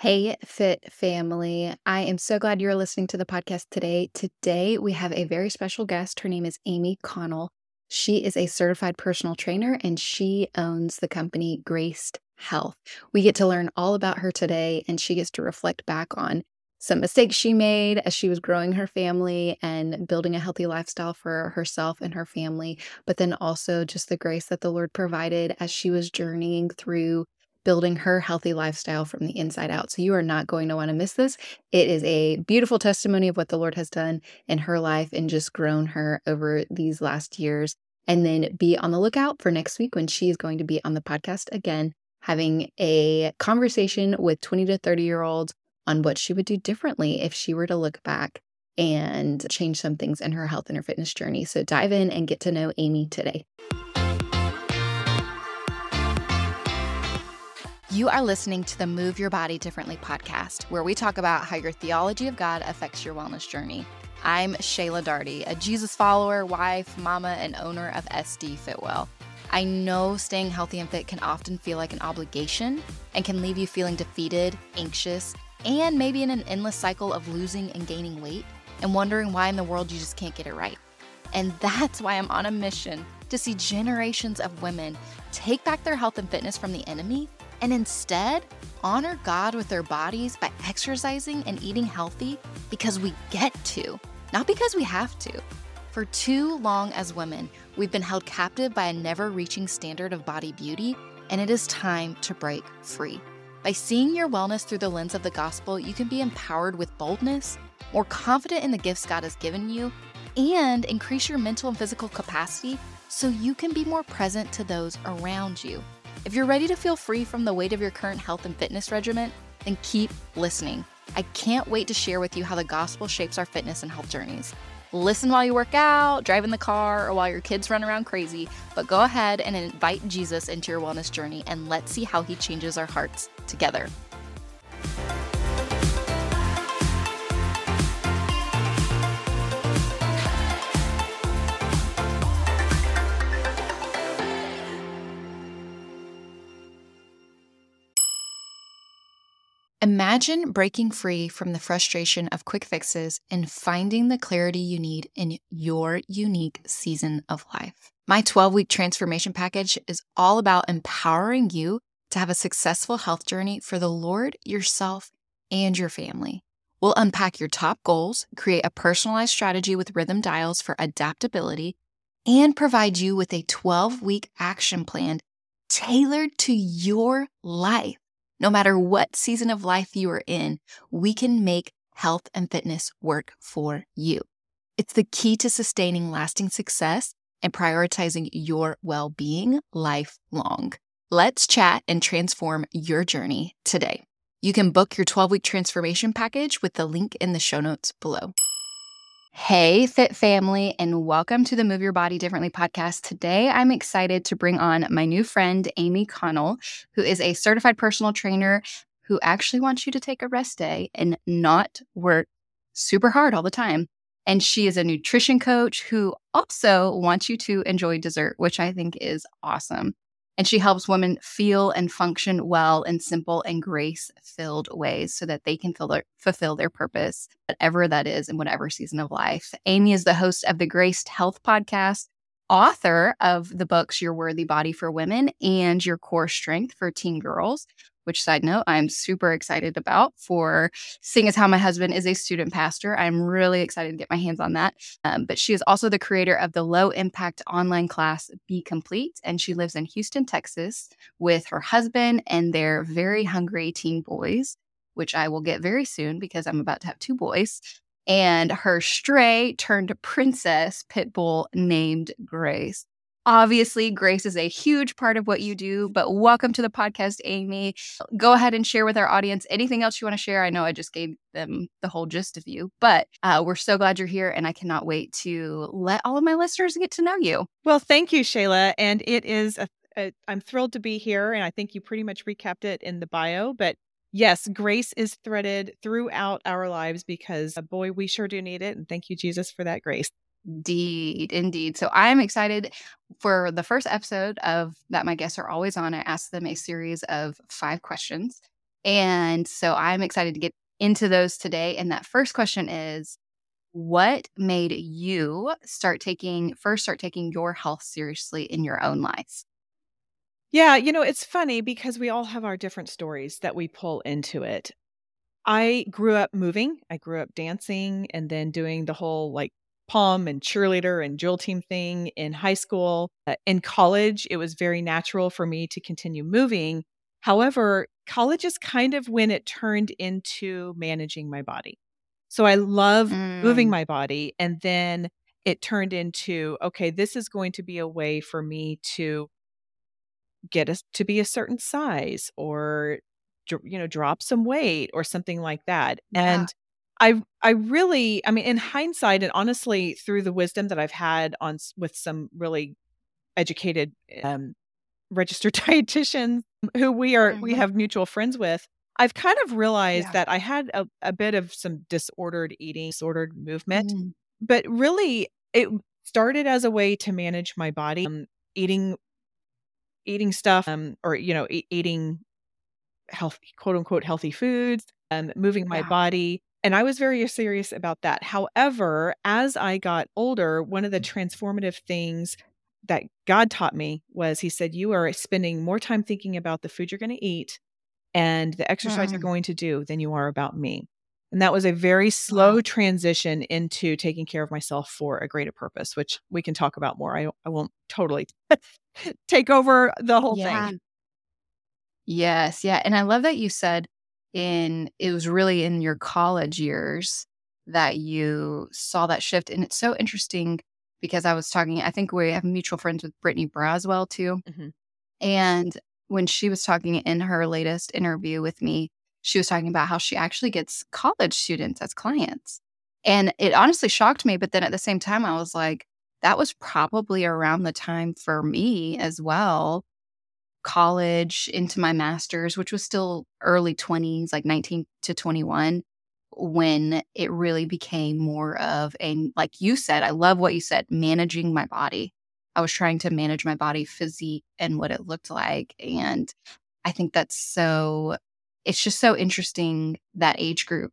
Hey, Fit family. I am so glad you're listening to the podcast today. Today, we have a very special guest. Her name is Amy Connell. She is a certified personal trainer and she owns the company Graced Health. We get to learn all about her today, and she gets to reflect back on some mistakes she made as she was growing her family and building a healthy lifestyle for herself and her family, but then also just the grace that the Lord provided as she was journeying through building her healthy lifestyle from the inside out. So you are not going to want to miss this. It is a beautiful testimony of what the Lord has done in her life and just grown her over these last years. And then be on the lookout for next week when she is going to be on the podcast again, having a conversation with 20 to 30 year olds on what she would do differently if she were to look back and change some things in her health and her fitness journey. So dive in and get to know Amy today. You are listening to the Move Your Body Differently podcast, where we talk about how your theology of God affects your wellness journey. I'm Shaela Daugherty, a Jesus follower, wife, mama, and owner of SD Fitwell. I know staying healthy and fit can often feel like an obligation and can leave you feeling defeated, anxious, and maybe in an endless cycle of losing and gaining weight and wondering why in the world you just can't get it right. And that's why I'm on a mission to see generations of women take back their health and fitness from the enemy and instead honor God with their bodies by exercising and eating healthy because we get to, not because we have to. For too long as women, we've been held captive by a never reaching standard of body beauty, and it is time to break free. By seeing your wellness through the lens of the gospel, you can be empowered with boldness, more confident in the gifts God has given you, and increase your mental and physical capacity so you can be more present to those around you. If you're ready to feel free from the weight of your current health and fitness regimen, then keep listening. I can't wait to share with you how the gospel shapes our fitness and health journeys. Listen while you work out, drive in the car, or while your kids run around crazy, but go ahead and invite Jesus into your wellness journey and let's see how he changes our hearts together. Imagine breaking free from the frustration of quick fixes and finding the clarity you need in your unique season of life. My 12 week transformation package is all about empowering you to have a successful health journey for the Lord, yourself, and your family. We'll unpack your top goals, create a personalized strategy with rhythm dials for adaptability, and provide you with a 12 week action plan tailored to your life no matter what season of life you are in, we can make health and fitness work for you. It's the key to sustaining lasting success and prioritizing your well being lifelong. Let's chat and transform your journey today. You can book your 12 week transformation package with the link in the show notes below. Hey, Fit family, and welcome to the Move Your Body Differently podcast. Today, I'm excited to bring on my new friend, Amy Connell, who is a certified personal trainer who actually wants you to take a rest day and not work super hard all the time. And she is a nutrition coach who also wants you to enjoy dessert, which I think is awesome and she helps women feel and function well in simple and grace filled ways so that they can their, fulfill their purpose, whatever that is in whatever season of life. Amy is the host of the Graced Health podcast, author of the books Your Worthy Body for Women and Your Core Strength for Teen Girls, which side note I'm super excited about for seeing as how my husband is a student pastor. I'm really excited to get my hands on that. Um, but she is also the creator of the low impact online class B.COMPLETE, and she lives in Houston, Texas with her husband and their very hungry teen boys, which I will get very soon because I'm about to have two boys. And her stray turned princess pit bull named Grace. Obviously, grace is a huge part of what you do, but welcome to the podcast, Amy. Go ahead and share with our audience anything else you want to share. I know I just gave them the whole gist of you, but uh, we're so glad you're here, and I cannot wait to let all of my listeners get to know you. Well, thank you, Shaela. And it is, a, a, I'm thrilled to be here, and I think you pretty much recapped it in the bio, but Yes, grace is threaded throughout our lives because, uh, boy, we sure do need it. And thank you, Jesus, for that grace. Indeed, indeed. So I'm excited for the first episode of that my guests are always on. I ask them a series of five questions. And so I'm excited to get into those today. And that first question is what made you start taking first start taking your health seriously in your own life? Yeah, you know, it's funny because we all have our different stories that we pull into it. I grew up moving. I grew up dancing and then doing the whole like pom and cheerleader and drill team thing in high school. Uh, in college, it was very natural for me to continue moving. However, college is kind of when it turned into managing my body. So I love mm. moving my body. And then it turned into okay, this is going to be a way for me to get us to be a certain size or you know drop some weight or something like that yeah. and i i really i mean in hindsight and honestly through the wisdom that i've had on with some really educated um, registered dietitians who we are mm-hmm. we have mutual friends with i've kind of realized yeah. that i had a, a, bit of some disordered eating disordered movement mm. but really it started as a way to manage my body um, eating eating stuff um, or you know e- eating healthy quote unquote healthy foods um, moving my body and i was very serious about that however as i got older one of the transformative things that god taught me was he said you are spending more time thinking about the food you're going to eat and the exercise mm. you're going to do than you are about me and that was a very slow wow. transition into taking care of myself for a greater purpose, which we can talk about more. I, I won't totally take over the whole yeah. thing. Yes. Yeah. And I love that you said in, it was really in your college years that you saw that shift. And it's so interesting because I was talking, I think we have mutual friends with Brittany Braswell too. Mm-hmm. And when she was talking in her latest interview with me, she was talking about how she actually gets college students as clients. And it honestly shocked me. But then at the same time, I was like, that was probably around the time for me as well. College into my master's, which was still early 20s, like 19 to 21, when it really became more of a, like you said, I love what you said, managing my body. I was trying to manage my body physique and what it looked like. And I think that's so it's just so interesting that age group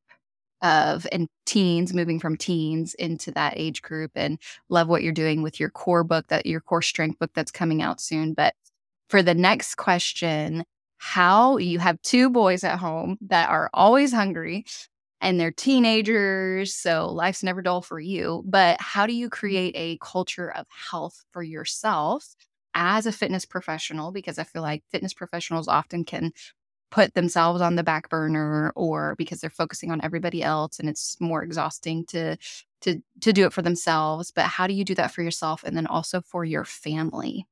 of and teens moving from teens into that age group and love what you're doing with your core book that your core strength book that's coming out soon but for the next question how you have two boys at home that are always hungry and they're teenagers so life's never dull for you but how do you mm-hmm. create a culture of health for yourself as a fitness professional? Because i feel like fitness professionals often can put themselves on the back burner or because they're focusing on everybody else and it's more exhausting to to to do it for themselves but how do you do that for yourself and then also for your family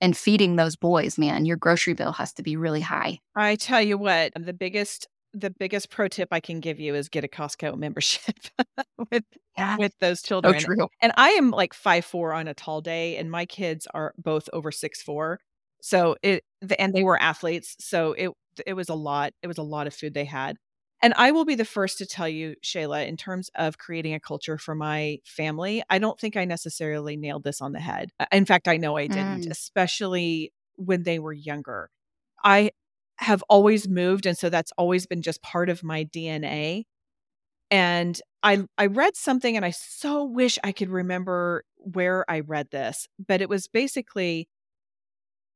and feeding those boys man your grocery bill has to be really high i tell you what the biggest the biggest pro tip I can give you is get a Costco membership with yeah. with those children. Oh, true. And I am like five four on a tall day, and my kids are both over six four. So it and they were athletes, so it it was a lot. It was a lot of food they had. And I will be the first to tell you, Shaela, in terms of creating a culture for my family, I don't think I necessarily nailed this on the head. In fact, I know I didn't, mm. especially when they were younger. I have always moved and so that's always been just part of my DNA. And I I read something and I so wish I could remember where I read this, but it was basically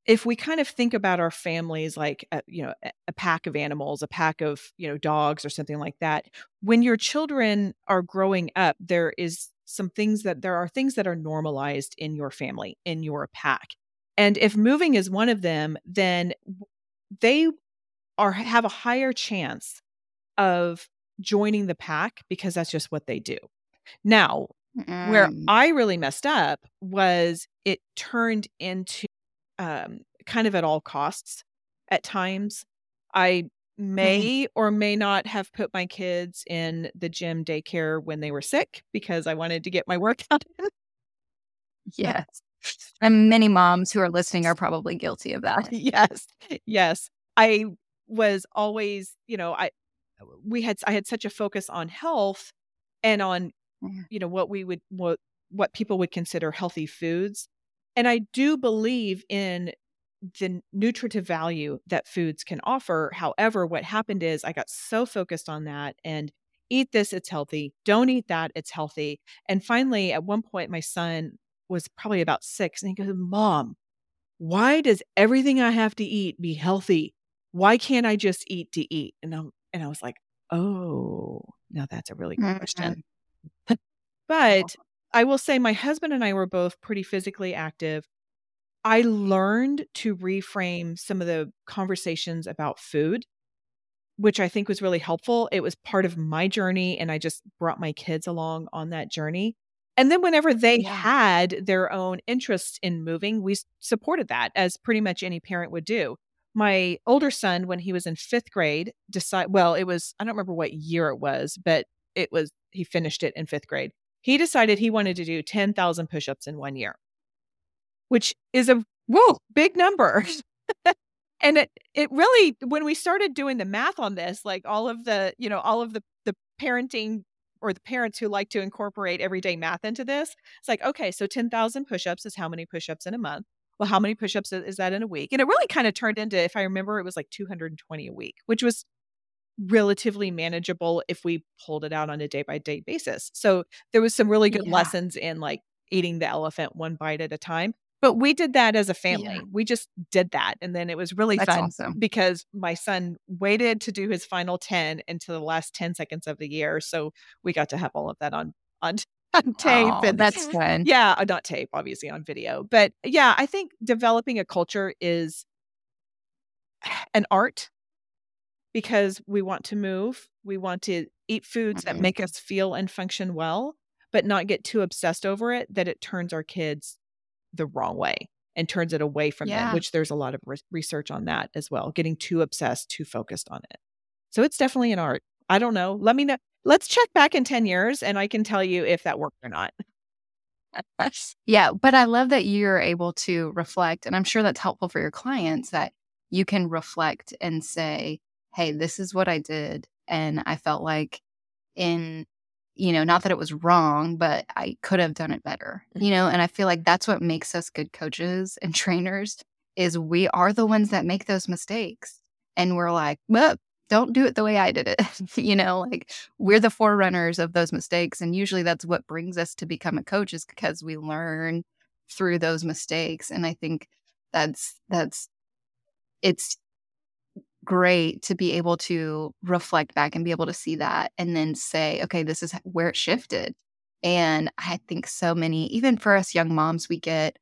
if we kind of think about our families like a, you know a pack of animals a pack of you know dogs or something like that when your children are growing up there is some things that there are things that are normalized in your family in your pack and if moving is one of them then they are have a higher chance of joining the pack because that's just what they do now mm. where i really messed up was it turned into um, kind of at all costs at times. I mm-hmm. may or may not have put my kids in the gym daycare when they were sick because I wanted to get my workout in. Yes. And many moms who are listening are probably guilty of that. Yes. Yes. I was always, you know, I we had I had such a focus on health and on mm-hmm. you know what we would what what people would consider healthy foods and I do believe in the nutritive value that foods can offer. However, what happened is I got so focused on that and eat this, it's healthy. Don't eat that, it's healthy. And finally, at one point, my son was probably about six and he goes, Mom, why does everything I have to eat be healthy? Why can't I just eat to eat? And, I'm, and I was like, Oh, now that's a really good mm-hmm. question. but I will say my husband and I were both pretty physically active. I learned to reframe some of the conversations about food, which I think was really helpful. It was part of my journey, and I just brought my kids along on that journey. And then whenever they yeah. had their own interests in moving, we supported that as pretty much any parent would do. My older son, when he was in fifth grade, decide well, it was I don't remember what year it was, but it was he finished it in fifth grade. He decided he wanted to do 10,000 push-ups in one year which is a whoa, big number. and it it really when we started doing the math on this, like all of the, you know, all of the the parenting or the parents who like to incorporate everyday math into this, it's like, okay, so 10,000 push-ups is how many push-ups in a month? Well, how many push-ups is that in a week? And it really kind of turned into, if I remember, it was like 220 a week, which was relatively manageable if we pulled it out on a day by day basis. So there was some really good yeah. lessons in like eating the elephant one bite at a time. But we did that as a family. Yeah. We just did that. And then it was really That's fun awesome. because my son waited to do his final 10 into the last 10 seconds of the year. So we got to have all of that on on on tape oh, and that's fun. Yeah, uh, not tape, obviously on video. But yeah, I think developing a culture is an art because we want to move. We want to eat foods mm-hmm. that make us feel and function well, but not get too obsessed over it that it turns our kids the wrong way and turns it away from yeah. them, which there's a lot of re- research on that as well, getting too obsessed, too focused on it. So it's definitely an art. I don't know. Let me know. Let's check back in 10 years and I can tell you if that worked or not. yeah, but I love that you're able to reflect. And I'm sure that's helpful for your clients that you can reflect and say, hey, this is what I did. And I felt like in you know, not that it was wrong, but I could have done it better, you know, and I feel like that's what makes us good coaches and trainers is we are the ones that make those mistakes. And we're like, well, don't do it the way I did it. you know, like we're the forerunners of those mistakes. And usually that's what brings us to become a coach is because we learn through those mistakes. And I think that's, that's, it's great to be able to reflect back and be able to see that and then say, okay, this is where it shifted. And I think so many, even for us young moms, we get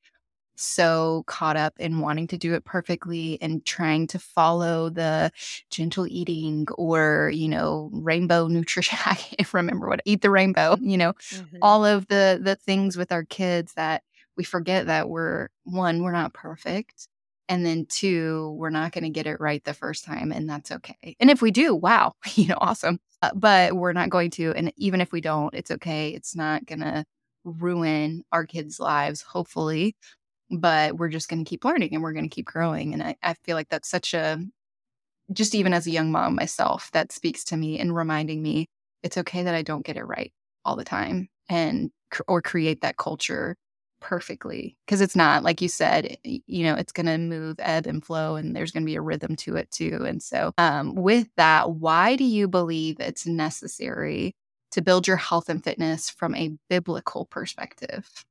so caught up in wanting to do it perfectly and trying to follow the gentle eating or, you know, rainbow nutrition. I can't remember what eat the rainbow, you know, mm-hmm. all of the the things with our kids that we forget that we're one, we're not perfect and then two, we're not going to get it right the first time, and that's okay. And if we do, wow, you know, awesome. Uh, but we're not going to. And even if we don't, it's okay. It's not going to ruin our kids' lives, hopefully. But we're just going to keep learning and we're going to keep growing. And I, I feel like that's such a, just even as a young mom myself, that speaks to me and reminding me it's okay that I don't get it right all the time and or create that culture perfectly because it's not like you said you know it's going to move ebb and flow and there's going to be a rhythm to it too and so um, with that why do you believe it's necessary to build your health and fitness from a biblical perspective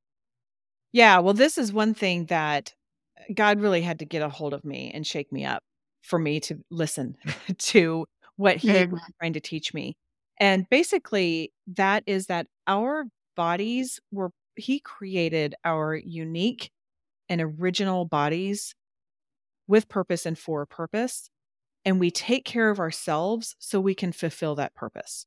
yeah well this is one thing that god really had to get a hold of me and shake me up for me to listen to what he mm-hmm. was trying to teach me and basically that is that our bodies were he created our unique and original bodies with purpose and for a purpose. And we take care of ourselves so we can fulfill that purpose.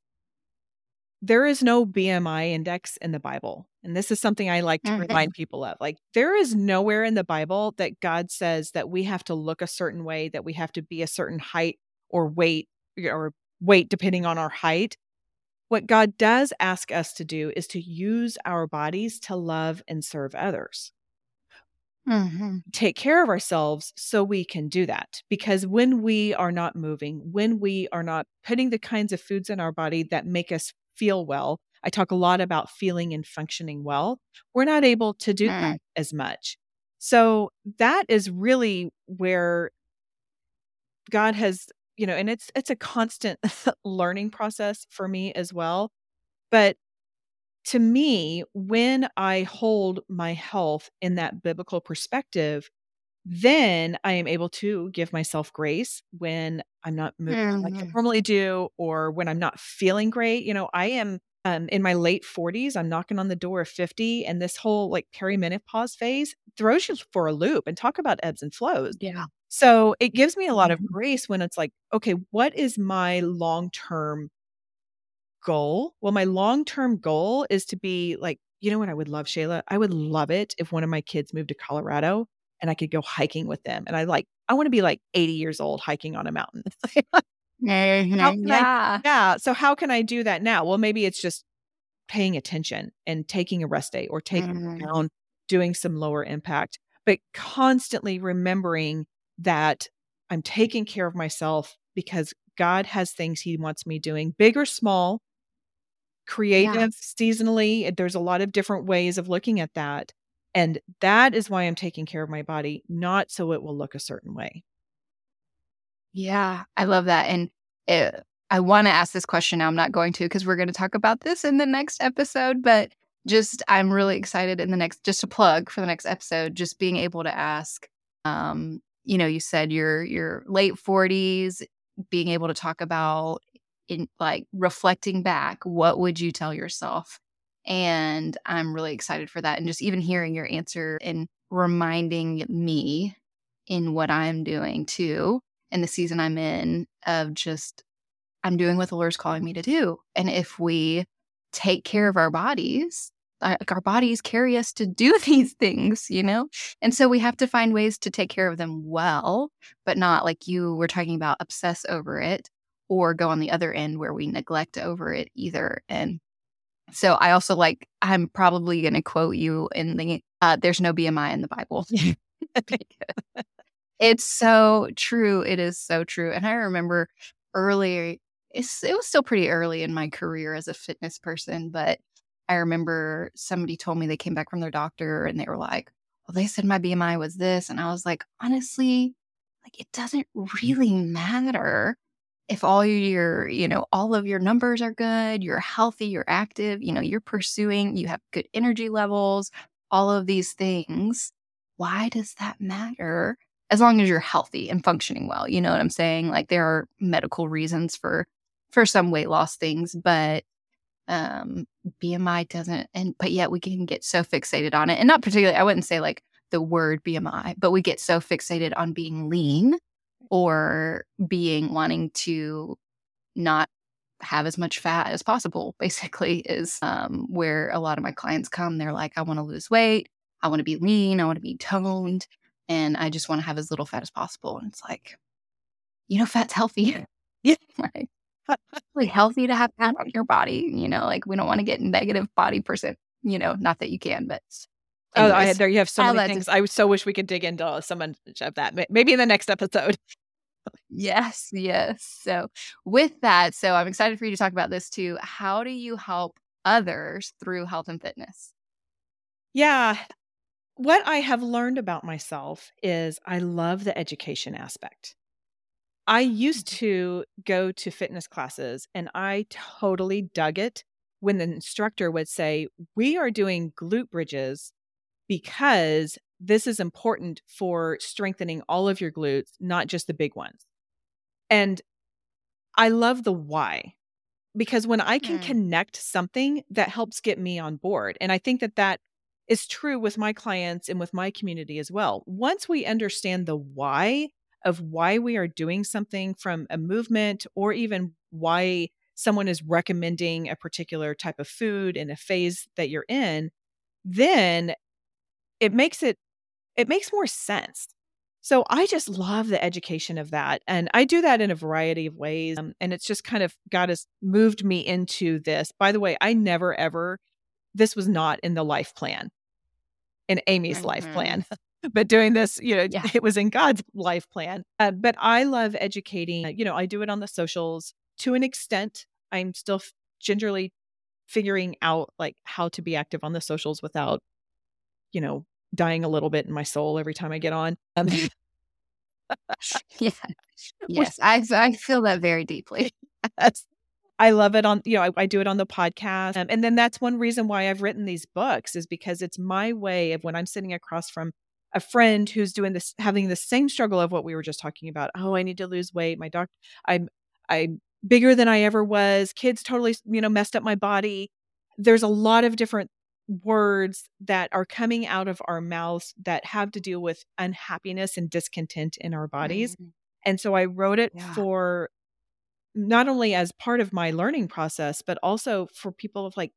There is no BMI index in the Bible. And this is something I like to mm-hmm. remind people of. Like, there is nowhere in the Bible that God says that we have to look a certain way, that we have to be a certain height or weight or weight depending on our height what God does ask us to do is to use our bodies to love and serve others. Mm-hmm. Take care of ourselves so we can do that. Because when we are not moving, when we are not putting the kinds of foods in our body that make us feel well, I talk a lot about feeling and functioning well, we're not able to do mm. that as much. So that is really where God has, you know, and it's it's a constant learning process for me as well. But to me, when I hold my health in that biblical perspective, then I am able to give myself grace when I'm not moving like I Mhm. normally do or when I'm not feeling great. You know, I am um, in my late 40s. I'm knocking on the door of 50, and this whole like perimenopause phase throws you for a loop and talk about ebbs and flows. Yeah. So it gives me a lot of Mhm. grace when it's like, okay, what is my long term goal? Well, my long term goal is to be like, you know what I would love, Shaela? I would love it if one of my kids moved to Colorado and I could go hiking with them. And I like, I want to be like 80 years old hiking on a mountain. can I? Yeah. Yeah. So how can I do that now? Well, maybe it's just paying attention and taking a rest day or taking Mhm. down, doing some lower impact, but constantly remembering that I'm taking care of myself because God has things He wants me doing, big or small, Yeah. creative, seasonally. There's a lot of different ways of looking at that. And that is why I'm taking care of my body, not so it will look a certain way. Yeah, I love that. And eh, I want to ask this question now. I'm not going to because we're going to talk about this in the next episode. But just, I'm really excited in the next, just a plug for the next episode, just being able to ask. Um, you know, you said your your late 40s, being able to talk about in like reflecting back, what would you tell yourself? And I'm really excited for that. And just even hearing your answer and reminding me in what I'm doing too in the season I'm in of just I'm doing what the Lord's calling me to do. And if we take care of our bodies, like our bodies carry us to do these things, you know? And so we have to find ways to take care of them well, but not like you were talking about obsess over it or go on the other end where we neglect over it either. And so I also like, I'm probably going to quote you in the, uh, there's no BMI in the Bible. It's so true. It is so true. And I remember early, it's, it was still pretty early in my career as a fitness person, but I remember somebody told me they came back from their doctor and they were like, well, they said my BMI was this. And I was like, honestly, like it doesn't really matter if all your, you know, all of your numbers are good, you're healthy, you're active, you know, you're pursuing, you have good energy levels, all of these things. Why does that matter? as long as you're healthy and functioning well. You know what I'm saying? Like there are medical reasons for for some weight loss things, but um BMI doesn't and but yet we can get so fixated on it. And not particularly I wouldn't say like the word BMI, but we get so fixated on being lean or being wanting to not have as much fat as possible basically is um where a lot of my clients come they're like I want to lose weight, I want to be lean, I want to be toned and I just want to have as little fat as possible. And it's like, you know, fat's healthy. Yeah. like, really healthy to have fat on your body. You know, like we don't want to get negative body percent. You know, not that you can, but Oh, I, there you have so I'll many things. I so wish we could dig into so much of that. Maybe in the next episode. yes, yes. So with that, so I'm excited for you to talk about this too. How do you help others through health and fitness? Yeah. What I have learned about myself is I love the education aspect. I used to go to fitness classes and I totally dug it when the instructor would say, We are doing glute bridges because this is important for strengthening all of your glutes, not just the big ones. And I love the why because when I can Hmm. connect something that helps get me on board, and I think that that is true with my clients and with my community as well. Once we understand the why of why we are doing something from a movement or even why someone is recommending a particular type of food in a phase that you're in, then it makes it it makes more sense. So I just love the education of that. And I do that in a variety of ways. Um, and it's just kind of God has moved me into this. By the way, I never ever, this was not in the life plan, in Amy's life Mhm. plan. but doing this, you know, Yeah. it was in God's life plan. Uh, but I love educating. uh, You know, I do it on the socials to an extent. I'm still f- gingerly figuring out like how to be active on the socials without, you know, dying a little bit in my soul every time I get on. Um, yeah. Yes. I, I feel that very deeply. yes. I love it on, you know, I, I do it on the podcast. Um, and then that's one reason why I've written these books is because it's my way of when I'm sitting across from a friend who's doing this, having the same struggle of what we were just talking about. Oh, I need to lose weight. My doctor, I'm, I'm bigger than I ever was. Kids totally, you know, messed up my body. There's a lot of different words that are coming out of our mouths that have to do with unhappiness and discontent in our bodies. Mm-hmm. And so I wrote it yeah. for not only as part of my learning process, but also for people of like,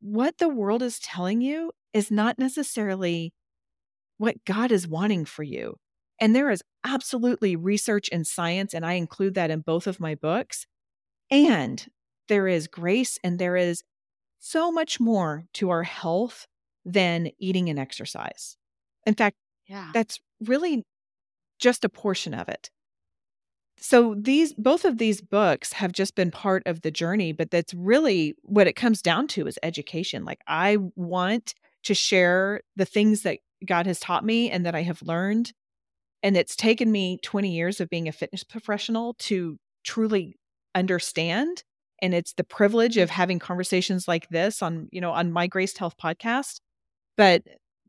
what the world is telling you is not necessarily what God is wanting for you. And there is absolutely research and science, and I include that in both of my books. And there is grace and there is so much more to our health than eating and exercise. In fact, yeah. that's really just a portion of it. So these both of these books have just been part of the journey, but that's really what it comes down to is education. Like I want to share the things that God has taught me and that I have learned and it's taken me 20 years of being a fitness professional to truly understand and it's the privilege of having conversations like this on you know on my graced health podcast but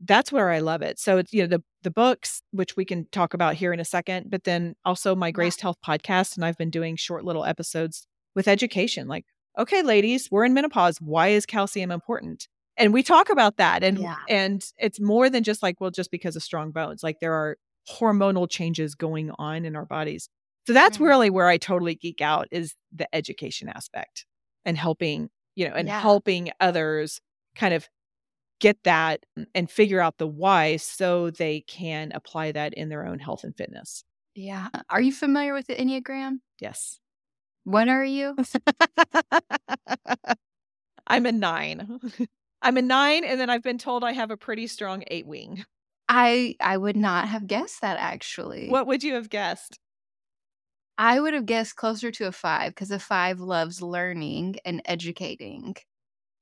that's where i love it. So it's you know the the books which we can talk about here in a second but then also my graced health podcast and i've been doing short little episodes with education like okay ladies we're in menopause. Why is calcium important and we talk about that and yeah. and it's more than just like well just because of strong bones like there are hormonal changes going on in our bodies so that's mm-hmm. really where I totally geek out is the education aspect and helping, you know, and yeah. helping others kind of get that and figure out the why so they can apply that in their own health and fitness. Yeah. Are you familiar with the Enneagram? Yes. What are you? I'm a nine. I'm a nine, and then I've been told I have a pretty strong eight wing. I I would not have guessed that actually. What would you have guessed? I would have guessed closer to a five because a five loves learning and educating.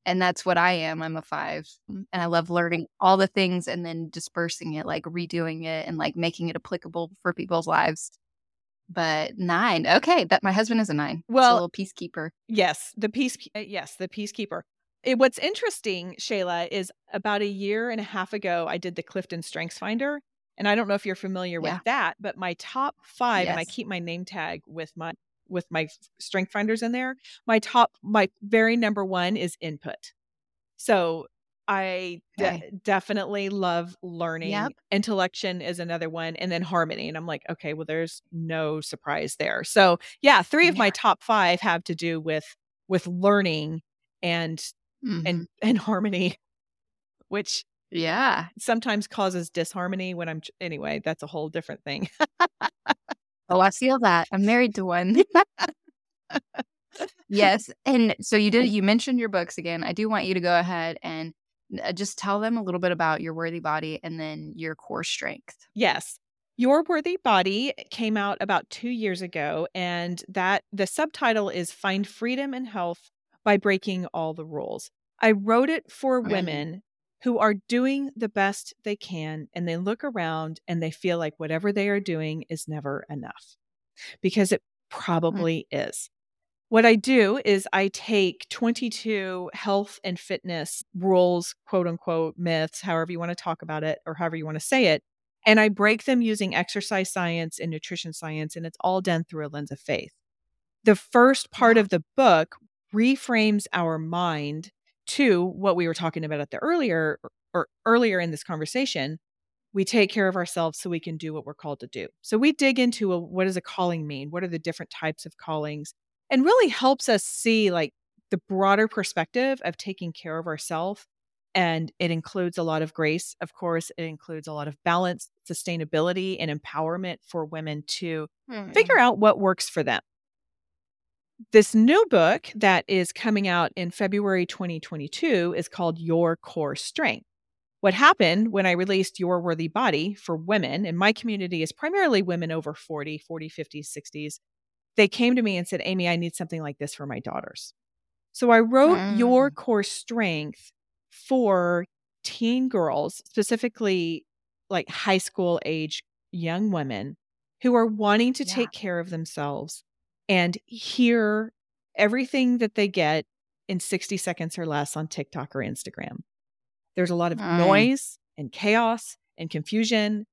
And that's what I am. I'm a five. And I love learning all the things and then dispersing it, like redoing it and like making it applicable for people's lives. But nine. Okay. That my husband is a nine. Well, a little peacekeeper. Yes. The peace. Uh, yes. The peacekeeper. It, what's interesting, Shaela, is about a year and a half ago, I did the Clifton Strengths Finder. And I don't know if you're familiar yeah. with that, but my top five, yes. and I keep my name tag with my with my strength finders in there. My top, my very number one is input. So I okay. definitely love learning. Yep. Intellection is another one, and then harmony. And I'm like, okay, well, there's no surprise there. So yeah, three of yeah. my top five have to do with with learning and mm-hmm. and and harmony, which yeah. Sometimes causes disharmony when I'm, anyway, that's a whole different thing. oh, I feel that. I'm married to one. yes. And so you did, you mentioned your books again. I do want you to go ahead and uh, just tell them a little bit about your worthy body and then your core strength. Yes. Your Worthy Body came out about two years ago, and that the subtitle is Find Freedom and Health by Breaking All the Rules. I wrote it for women who are doing the best they can and they look around and they feel like whatever they are doing is never enough because it mm. probably is. What I do is I take 22 health and fitness rules, quote unquote, myths, however you want to talk about it or however you want to say it, and I break them using exercise science and nutrition science, and it's all done through a lens of faith. The first part of the book reframes our mind to what we were talking about at the earlier or earlier in this conversation we take care of ourselves so we can do what we're called to do. So we dig into a, what does a calling mean? What are the different types of callings? And really helps us see like the broader perspective of taking care of ourselves and it includes a lot of grace of course. It includes a lot of balance sustainability and empowerment for women to hmm. figure out what works for them this new book that is coming out in February 2022 is called Your Core Strength. What happened when I released Your Worthy Body for women, and my community is primarily women over 40, 40, 50, 60s, they came to me and said, Amy, I need something like this for my daughters. So I wrote mm. Your Core Strength for teen girls, specifically like high school age young women who are wanting to Yeah. take care of themselves and hear everything that they get in 60 seconds or less on TikTok or Instagram. There's a lot of Mm. noise and chaos and confusion.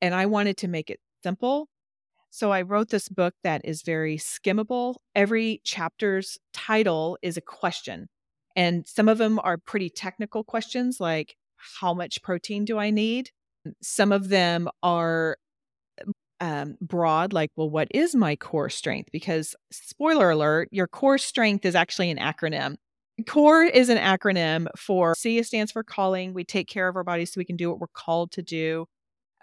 And I wanted to make it simple. So I wrote this book that is very skimmable. Every chapter's title is a question. And some of them are pretty technical questions like, how much protein do I need? Some of them are um, broad, like, well, what is my core strength? Because, spoiler alert, your core strength is actually an acronym. CORE is an acronym for C stands for calling. We take care of our bodies so we can do what we're called to do.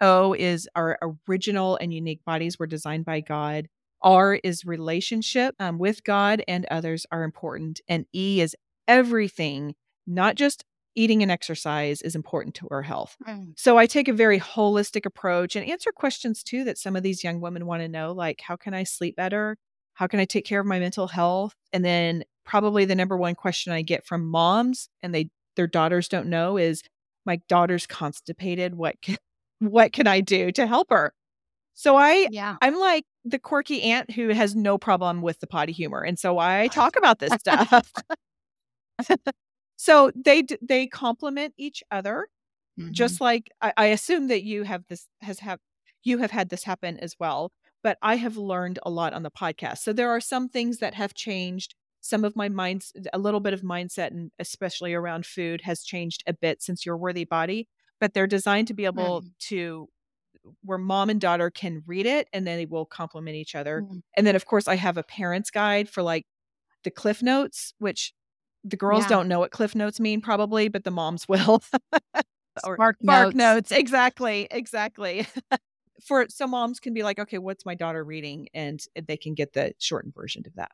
O is our original and unique bodies were designed by God. R is relationship um, with God and others are important. And E is everything, not just eating and exercise is important to our health. Mm. So I take a very holistic approach and answer questions too that some of these young women want to know, like how can I sleep better? How can I take care of my mental health? And then probably the number one question I get from moms and they their daughters don't know is my daughter's constipated. What can, what can I do to help her? So I Yeah. I'm like the quirky aunt who has no problem with the potty humor. And so I talk about this stuff. so they they complement each other Mhm. just like I, I assume that you have this has have you have had this happen as well but i have learned a lot on the podcast so there are some things that have changed some of my minds a little bit of mindset and especially around food has changed a bit since your worthy body but they're designed to be able Mm. to where mom and daughter can read it and then they will complement each other Mm. and then of course i have a parent's guide for like the cliff notes which the girls Yeah. don't know what cliff notes mean probably but the moms will or Spark Spark notes. notes. Exactly. Exactly. For so moms can be like, okay, what's my daughter reading? And they can get the shortened version of that.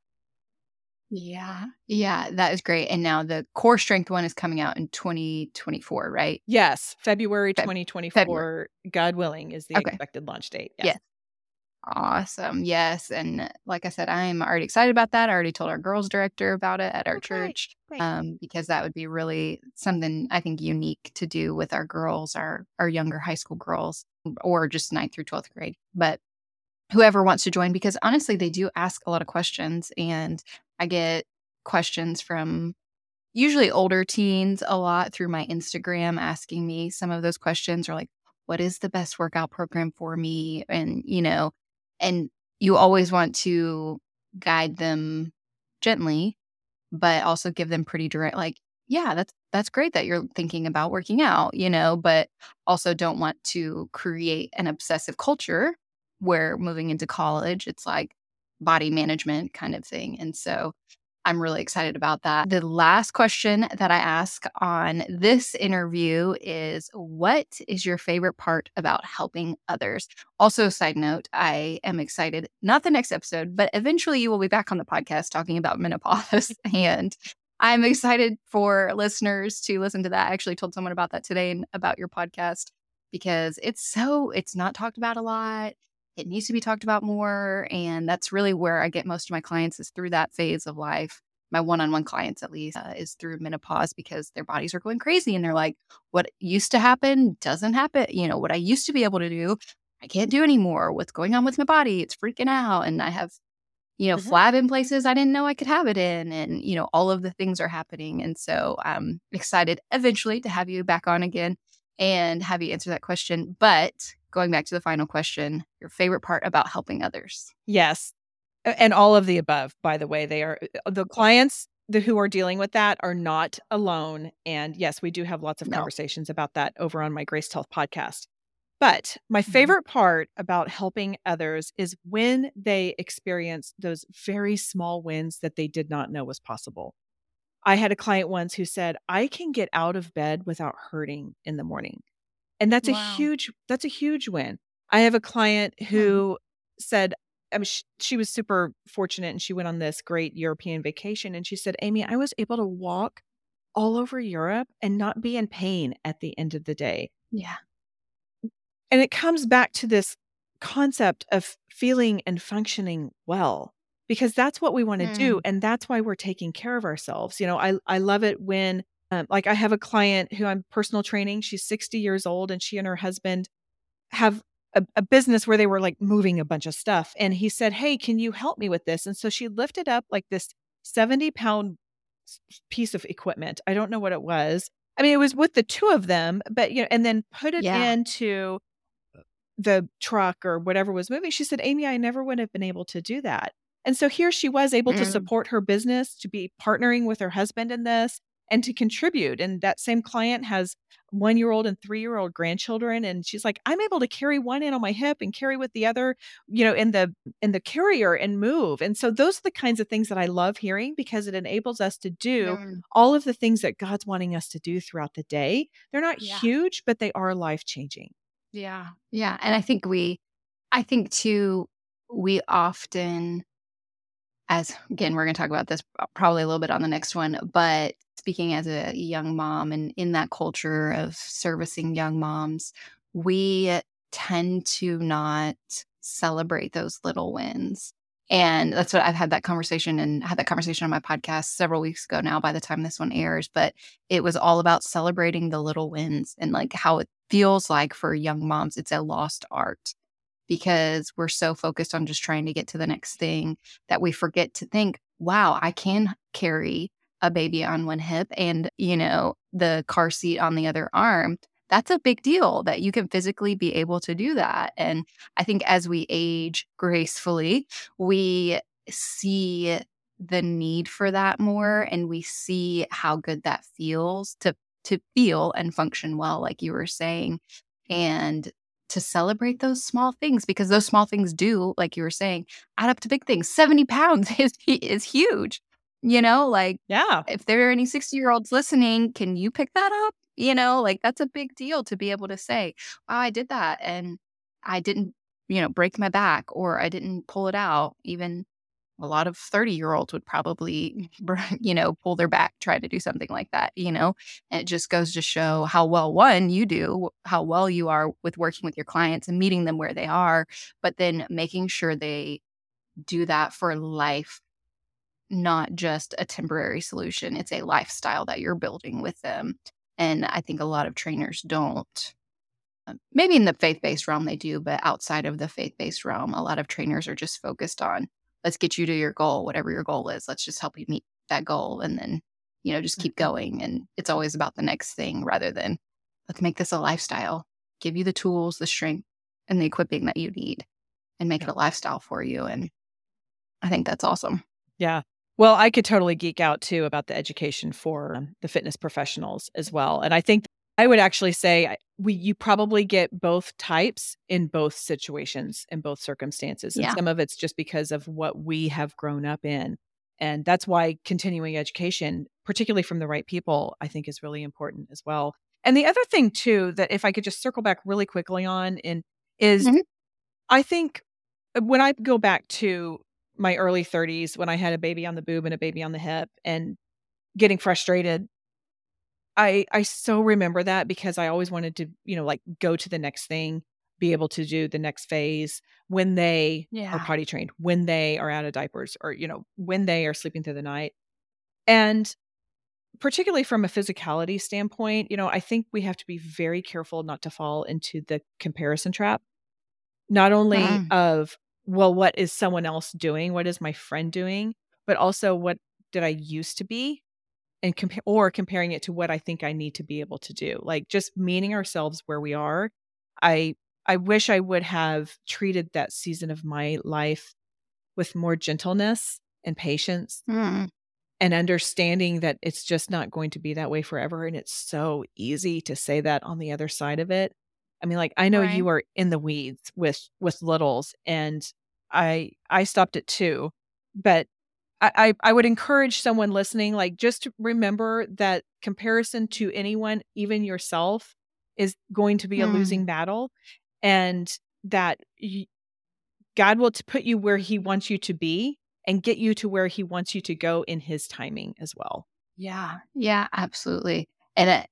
Yeah. Yeah. That is great. And now the core strength one is coming out in 2024, right? Yes. February Feb- 2024, God willing, is the Okay. expected launch date. Yes. Awesome. Yes. And like I said, I'm already excited about that. I already told our girls director about it at our Oh, great, church. great. Um, because that would be really something I think unique to do with our girls, our our younger high school girls, or just ninth through twelfth grade. But whoever wants to join, because honestly, they do ask a lot of questions, and I get questions from usually older teens a lot through my Instagram asking me some of those questions, or like, what is the best workout program for me? And you know, and you always want to guide them gently but also give them pretty direct like yeah that's that's great that you're thinking about working out you know but also don't want to create an obsessive culture where moving into college it's like body management kind of thing and so i'm really excited about that. The last question that i ask on this interview is what is your favorite part about helping others? Also side note i am excited not the next episode but eventually you will be back on the podcast talking about menopause and i'm excited for listeners to listen to that. I actually told someone about that today and about your podcast because it's so it's not talked about a lot it needs to be talked about more and that's really where i get most of my clients is through that phase of life. My one-on-one clients at least uh, is through menopause because their bodies are going crazy and they're like what used to happen doesn't happen you know what i used to be able to do i can't do anymore. What's going on with my body? It's freaking out. And i have you know Mhm. flab in places i didn't know i could have it in and you know all of the things are happening. And so i'm excited eventually to have you back on again and have you answer that question. But going back to the final question your favorite part about helping others Yes. And all of the above, by the way, they are uh, the clients the, who are dealing with that are not alone. And yes, we do have lots of No. conversations about that over on my Graced Health podcast. But my Mhm. favorite part about helping others is when they experience those very small wins that they did not know was possible. I had a client once who said, I can get out of bed without hurting in the morning. And that's Wow. a huge, that's a huge win. I have a client who said, I mean, she, she was super fortunate and she went on this great European vacation. And she said, Amy, I was able to walk all over Europe and not be in pain at the end of the day. yeah And it comes back to this concept of feeling and functioning well, because that's what we want to do. Mm. And that's why we're taking care of ourselves. You know, I, I love it when Um, like I have a client who I'm personal training. She's 60 years old and she and her husband have a, a, business where they were like moving a bunch of stuff. And he said, Hey, can you help me with this? And so she lifted up like this 70 pound piece of equipment. I don't know what it was. I mean, it was with the two of them, but you know, and then put it yeah. into the truck or whatever was moving. She said, Amy, I never would have been able to do that. And so here she was able mm. to support her business, to be partnering with her husband in this and to contribute. And that same client has one year old and three year old grandchildren. And she's like, I'm able to carry one in on my hip and carry with the other, you know, in the in the carrier and move. And so those are the kinds of things that I love hearing because it enables us to do mm. all of the things that God's wanting us to do throughout the day. They're not yeah. huge, but they are life changing. Yeah. Yeah. And I think we I think too, we often as again, we're going to talk about this probably a little bit on the next one, but speaking as a young mom and in that culture of servicing young moms, we tend to not celebrate those little wins. And that's what I've had that conversation and had that conversation on my podcast several weeks ago now by the time this one airs. But it was all about celebrating the little wins and like how it feels like for young moms, it's a lost art because we're so focused on just trying to get to the next thing that we forget to think, wow, I can carry a baby on one hip and, you know, the car seat on the other arm. That's a big deal that you can physically be able to do that. And I think as we age gracefully, we see the need for that more and we see how good that feels to to feel and function well like you were saying and to celebrate those small things because those small things do, like you were saying, add up to big things. 70 pounds is, is huge. You know, like, yeah. If there are any 60 year olds listening, can you pick that up? You know, like that's a big deal to be able to say, wow, I did that and I didn't, you know, break my back or I didn't pull it out, even a lot of 30 year olds would probably, you know, pull their back, try to do something like that, you know? And it just goes to show how well, one, you do, how well you are with working with your clients and meeting them where they are, but then making sure they do that for life, not just a temporary solution. It's a lifestyle that you're building with them. And I think a lot of trainers don't. Um, maybe in the faith based realm, they do, but outside of the faith based realm, a lot of trainers are just focused on let's get you to your goal, whatever your goal is. Let's just help you meet that goal and then, you know, just keep mm-hmm. going. And it's always about the next thing rather than let's make this a lifestyle, give you the tools, the strength, and the equipping that you need and make it a lifestyle for you. And I think that's awesome. Yeah. Well, I could totally geek out too about the education for the fitness professionals as well. And I think I would actually say we you probably get both types in both situations in both circumstances. And yeah. some of it's just because of what we have grown up in. And that's why continuing education, particularly from the right people, I think is really important as well. And the other thing too that if I could just circle back really quickly on and is mm-hmm. I think uh, when I go back to my early 30s when I had a baby on the boob and a baby on the hip and getting frustrated I I so remember that because I always wanted to, you know, like go to the next thing, be able to do the next phase when they yeah. are potty trained, when they are out of diapers, or you know, when they are sleeping through the night. And particularly from a physicality standpoint, you know, I think we have to be very careful not to fall into the comparison trap. Not only mm. of, well, what is someone else doing? What is my friend doing? But also, what did I used to be? And compare or comparing it to what I think I need to be able to do. Like just meeting ourselves where we are. I I wish I would have treated that season of my life with more gentleness and patience mm. and understanding that it's just not going to be that way forever and it's so easy to say that on the other side of it. I mean like I know right. you are in the weeds with with littles and I I stopped it too. But I, I would encourage someone listening, like just remember that comparison to anyone, even yourself, is going to be a mm. losing battle, and that God will put you where He wants you to be and get you to where He wants you to go in His timing as well. Yeah, yeah, absolutely. And uh,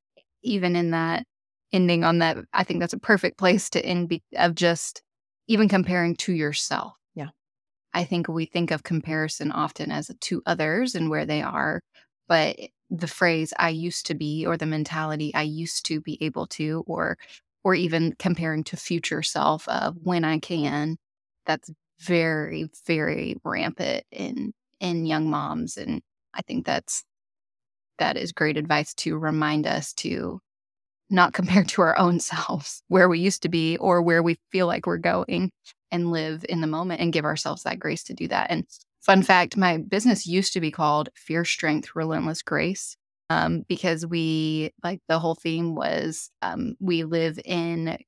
even in that ending on that, I think that's a perfect place to end be- of just even comparing to yourself I think we think of comparison often as to others and where they are, but the phrase I used to be or the mentality I used to be able to or or even comparing to future self of when I can that's very very rampant in in young moms and I think that's that is great advice to remind us to not compare to our own selves where we used to be or where we feel like we're going and live in the moment and give ourselves that grace to do that and Fun fact my business used to be called Fear, Strength, Relentless Grace um, because we, like, the whole theme was um, we live in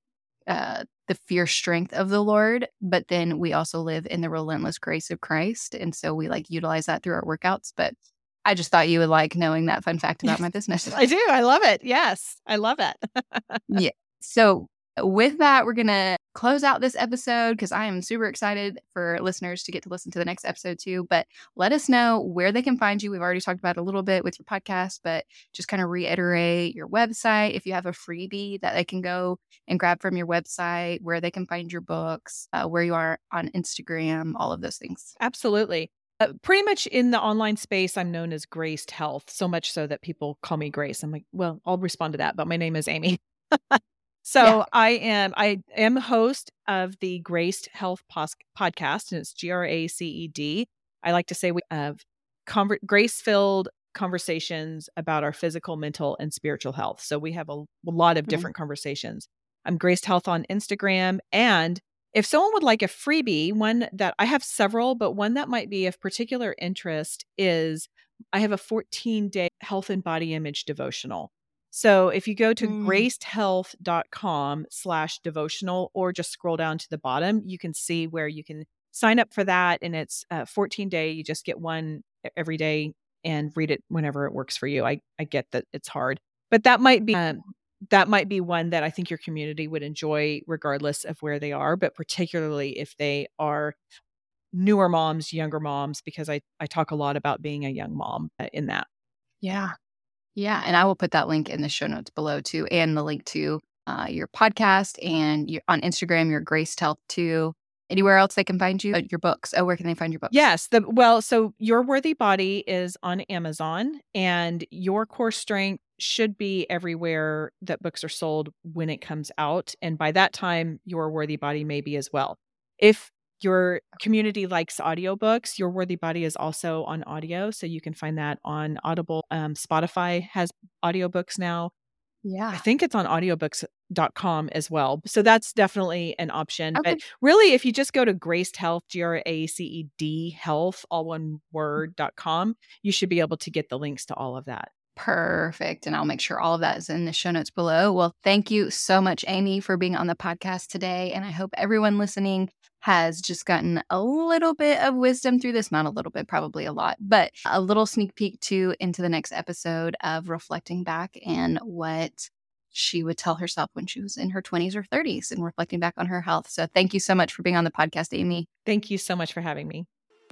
uh, the fear, strength of the Lord, but then we also live in the relentless grace of Christ. And so we like utilize that through our workouts. But I just thought you would like knowing that fun fact about my business. I do. I love it. Yes, I love it. yeah. So with that, we're going to close out this episode because I am super excited for listeners to get to listen to the next episode too. But let us know where they can find you. We've already talked about a little bit with your podcast, but just kind of reiterate your website. If you have a freebie that they can go and grab from your website, where they can find your books, uh, where you are on Instagram, all of those things. Absolutely. Uh, pretty much in the online space, I'm known as Graced Health, so much so that people call me Grace. I'm like, well, I'll respond to that, but my name is Amy. So yeah. I am I am host of the Graced Health pos- podcast, and it's G R A C E D. I like to say we have conver- grace filled conversations about our physical, mental, and spiritual health. So we have a, a lot of mm-hmm. different mm-hmm. conversations. I'm Graced Health on Instagram, and if someone would like a freebie, one that I have several, but one that might be of particular interest is I have a 14 day health and body image devotional. So if you go to mm. gracedhealth.com slash devotional or just scroll down to the bottom, you can see where you can sign up for that. And it's a 14 day. You just get one every day and read it whenever it works for you. I, I get that it's hard, but that might be, um, that might be one that I think your community would enjoy regardless of where they are, but particularly if they are newer moms, younger moms, because I, I talk a lot about being a young mom uh, in that. Yeah. Yeah. And I will put that link in the show notes below too, and the link to uh, your podcast and your, on Instagram, your Graced Health too. Anywhere else they can find you? Uh, your books. Oh, where can they find your books? Yes. The well, so Your Worthy Body is on Amazon, and Your Core Strength should be everywhere that books are sold when it comes out. And by that time, Your Worthy Body may be as well. If your community likes audiobooks, Your Worthy Body is also on audio. So you can find that on Audible. Um, Spotify has audiobooks now. Yeah. I think it's on audiobooks.com as well. So that's definitely an option. Okay. But really, if you just go to Graced Health, G R A C E D Health, all one word.com, you should be able to get the links to all of that. Perfect. And I'll make sure all of that is in the show notes below. Well, thank you so much, Amy, for being on the podcast today. And I hope everyone listening has just gotten a little bit of wisdom through this. Not a little bit, probably a lot, but a little sneak peek too into the next episode of reflecting back and what she would tell herself when she was in her 20s or 30s and reflecting back on her health. So thank you so much for being on the podcast, Amy. Thank you so much for having me.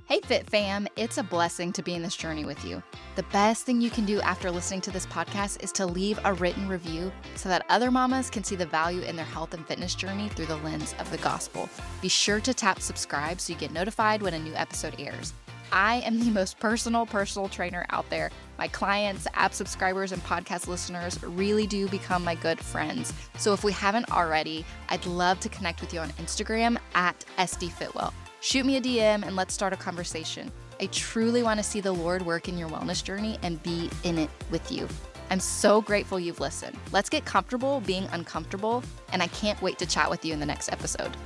Hey, Fit Fam, it's a blessing to be in this journey with you. The best thing you can do after listening to this podcast is to leave a written review so that other mamas can see the value in their health and fitness journey through the lens of the gospel. Be sure to tap subscribe so you get notified when a new episode airs. I am the most personal personal trainer out there. My clients, app subscribers, and podcast listeners really do become my good friends. So if we haven't already, I'd love to connect with you on Instagram at SDFitwell. Shoot me a DM and let's start a conversation. I truly want to see the Lord work in your wellness journey and be in it with you. I'm so grateful you've listened. Let's get comfortable being uncomfortable, and I can't wait to chat with you in the next episode.